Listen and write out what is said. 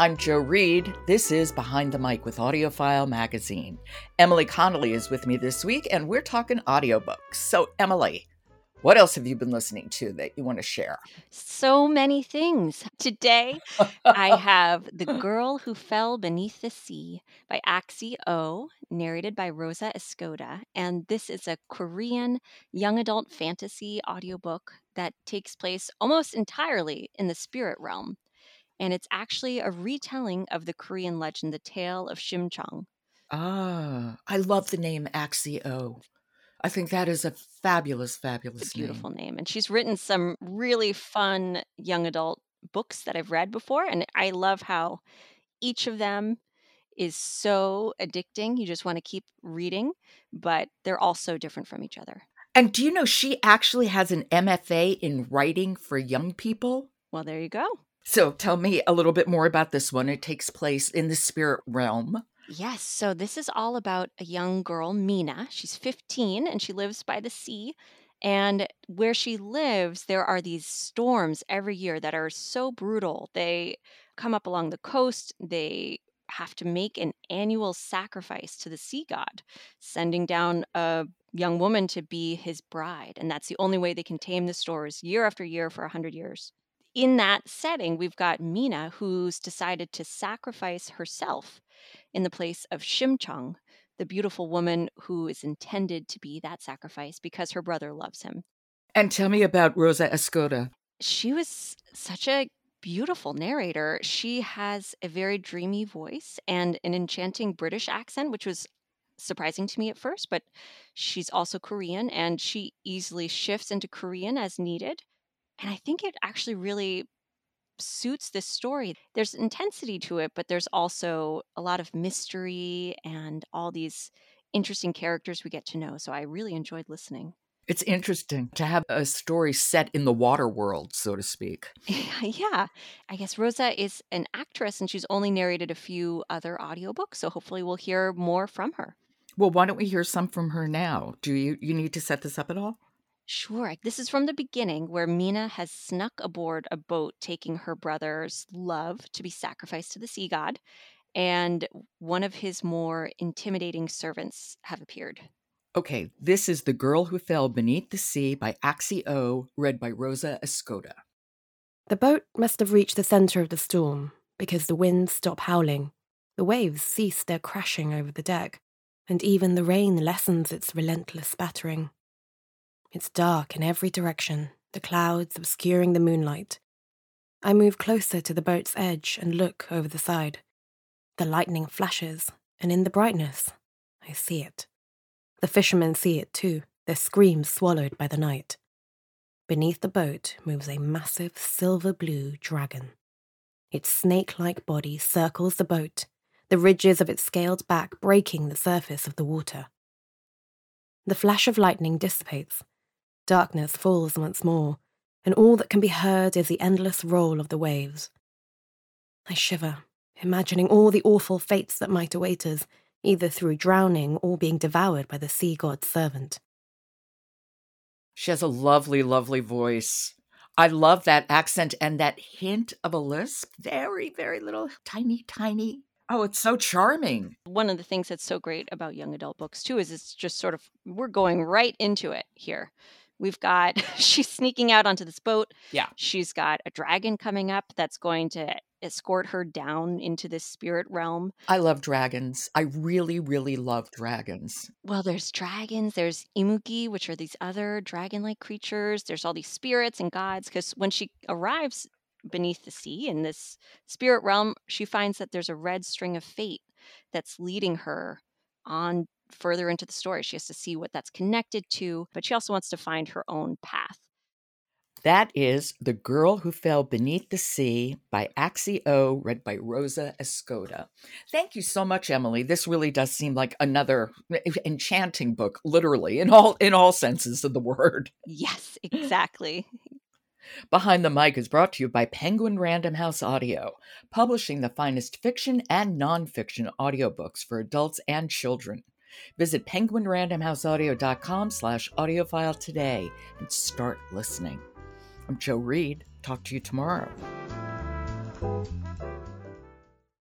I'm Joe Reed. This is Behind the Mic with AudioFile Magazine. Emily Connolly is with me this week, and we're talking audiobooks. So, Emily, what else have you been listening to that you want to share? So many things. Today, I have The Girl Who Fell Beneath the Sea by Axie O, narrated by Rosa Escoda. And this is a Korean young adult fantasy audiobook that takes place almost entirely in the spirit realm and it's actually a retelling of the Korean legend, The Tale of Shim Shimchong. Ah, I love the name Axie I think that is a fabulous, fabulous, it's a beautiful name. name. And she's written some really fun young adult books that I've read before, and I love how each of them is so addicting. You just want to keep reading, but they're all so different from each other. And do you know she actually has an MFA in writing for young people? Well, there you go. So tell me a little bit more about this one. It takes place in the spirit realm. Yes, so this is all about a young girl, Mina. She's 15 and she lives by the sea. And where she lives, there are these storms every year that are so brutal. They come up along the coast, they have to make an annual sacrifice to the sea god, sending down a young woman to be his bride. And that's the only way they can tame the storms year after year for 100 years in that setting, we've got Mina who's decided to sacrifice herself in the place of Shim Cheong, the beautiful woman who is intended to be that sacrifice because her brother loves him. And tell me about Rosa Escoda. She was such a beautiful narrator. She has a very dreamy voice and an enchanting British accent, which was surprising to me at first, but she's also Korean and she easily shifts into Korean as needed. And I think it actually really suits this story. There's intensity to it, but there's also a lot of mystery and all these interesting characters we get to know. So I really enjoyed listening. It's interesting to have a story set in the water world, so to speak. yeah. I guess Rosa is an actress and she's only narrated a few other audiobooks, so hopefully we'll hear more from her. Well, why don't we hear some from her now? Do you you need to set this up at all? Sure. This is from the beginning where Mina has snuck aboard a boat taking her brother's love to be sacrificed to the sea god, and one of his more intimidating servants have appeared. Okay, this is The Girl Who Fell Beneath the Sea by Axie Oh, read by Rosa Escoda. The boat must have reached the center of the storm because the winds stop howling, the waves cease their crashing over the deck, and even the rain lessens its relentless spattering. It's dark in every direction, the clouds obscuring the moonlight. I move closer to the boat's edge and look over the side. The lightning flashes, and in the brightness, I see it. The fishermen see it too, their screams swallowed by the night. Beneath the boat moves a massive silver blue dragon. Its snake like body circles the boat, the ridges of its scaled back breaking the surface of the water. The flash of lightning dissipates, Darkness falls once more, and all that can be heard is the endless roll of the waves. I shiver, imagining all the awful fates that might await us, either through drowning or being devoured by the sea god's servant. She has a lovely, lovely voice. I love that accent and that hint of a lisp. Very, very little, tiny, tiny. Oh, it's so charming. One of the things that's so great about young adult books, too, is it's just sort of, we're going right into it here. We've got she's sneaking out onto this boat. Yeah. She's got a dragon coming up that's going to escort her down into this spirit realm. I love dragons. I really, really love dragons. Well, there's dragons, there's imugi, which are these other dragon like creatures. There's all these spirits and gods. Because when she arrives beneath the sea in this spirit realm, she finds that there's a red string of fate that's leading her on further into the story. She has to see what that's connected to, but she also wants to find her own path. That is The Girl Who Fell Beneath the Sea by Axie Oh, read by Rosa Escoda. Thank you so much, Emily. This really does seem like another eh, eh, enchanting book, literally, in all in all senses of the word. Yes, exactly. Behind the Mic is brought to you by Penguin Random House Audio, publishing the finest fiction and nonfiction audiobooks for adults and children. Visit penguinrandomhouseaudio.com slash audiofile today and start listening. I'm Joe Reed. Talk to you tomorrow.